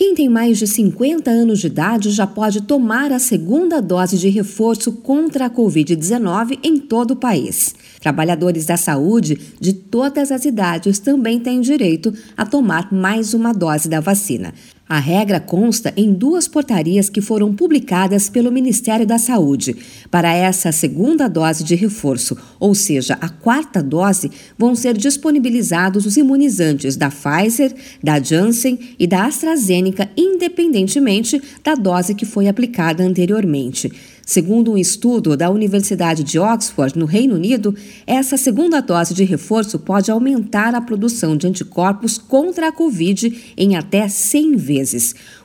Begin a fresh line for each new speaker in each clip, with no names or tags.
Quem tem mais de 50 anos de idade já pode tomar a segunda dose de reforço contra a Covid-19 em todo o país. Trabalhadores da saúde de todas as idades também têm direito a tomar mais uma dose da vacina. A regra consta em duas portarias que foram publicadas pelo Ministério da Saúde. Para essa segunda dose de reforço, ou seja, a quarta dose, vão ser disponibilizados os imunizantes da Pfizer, da Janssen e da AstraZeneca, independentemente da dose que foi aplicada anteriormente. Segundo um estudo da Universidade de Oxford, no Reino Unido, essa segunda dose de reforço pode aumentar a produção de anticorpos contra a Covid em até 100 vezes.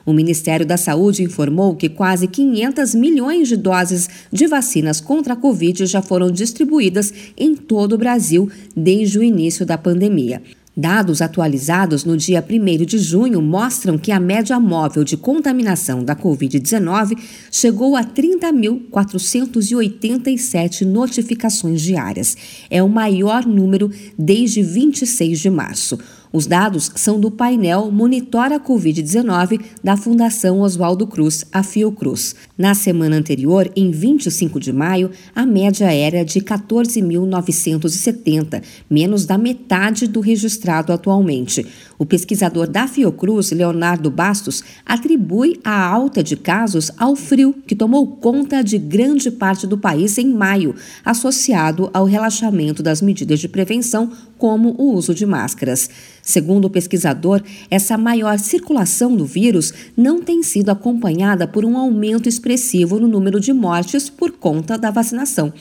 O Ministério da Saúde informou que quase 500 milhões de doses de vacinas contra a Covid já foram distribuídas em todo o Brasil desde o início da pandemia. Dados atualizados no dia 1 de junho mostram que a média móvel de contaminação da Covid-19 chegou a 30.487 notificações diárias. É o maior número desde 26 de março. Os dados são do painel Monitora Covid-19 da Fundação Oswaldo Cruz, a Fiocruz. Na semana anterior, em 25 de maio, a média era de 14.970, menos da metade do registrado atualmente. O pesquisador da Fiocruz, Leonardo Bastos, atribui a alta de casos ao frio que tomou conta de grande parte do país em maio, associado ao relaxamento das medidas de prevenção, como o uso de máscaras. Segundo o pesquisador, essa maior circulação do vírus não tem sido acompanhada por um aumento expressivo no número de mortes por conta da vacinação.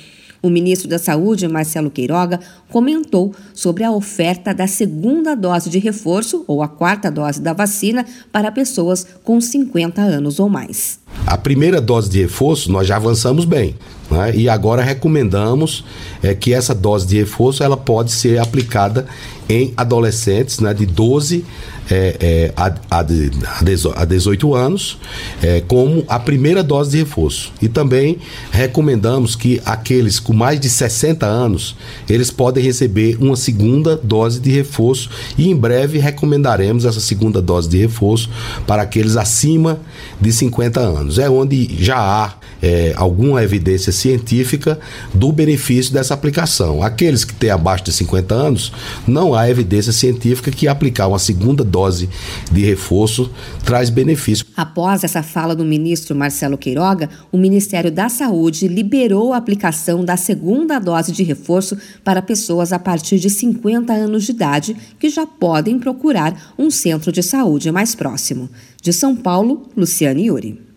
O ministro da Saúde, Marcelo Queiroga, comentou sobre a oferta da segunda dose de reforço ou a quarta dose da vacina para pessoas com 50 anos ou mais.
A primeira dose de reforço nós já avançamos bem. Né? E agora recomendamos é, que essa dose de reforço ela pode ser aplicada em adolescentes né, de 12 é, é, a, a, a 18 anos, é, como a primeira dose de reforço. E também recomendamos que aqueles com mais de 60 anos, eles podem receber uma segunda dose de reforço e em breve recomendaremos essa segunda dose de reforço para aqueles acima de 50 anos. É onde já há é, alguma evidência científica do benefício dessa aplicação. Aqueles que têm abaixo de 50 anos, não há evidência científica que aplicar uma segunda dose de reforço traz benefício.
Após essa fala do ministro Marcelo Queiroga, o Ministério da Saúde liberou a aplicação da segunda dose de reforço para pessoas a partir de 50 anos de idade que já podem procurar um centro de saúde mais próximo. De São Paulo, Luciane Yuri.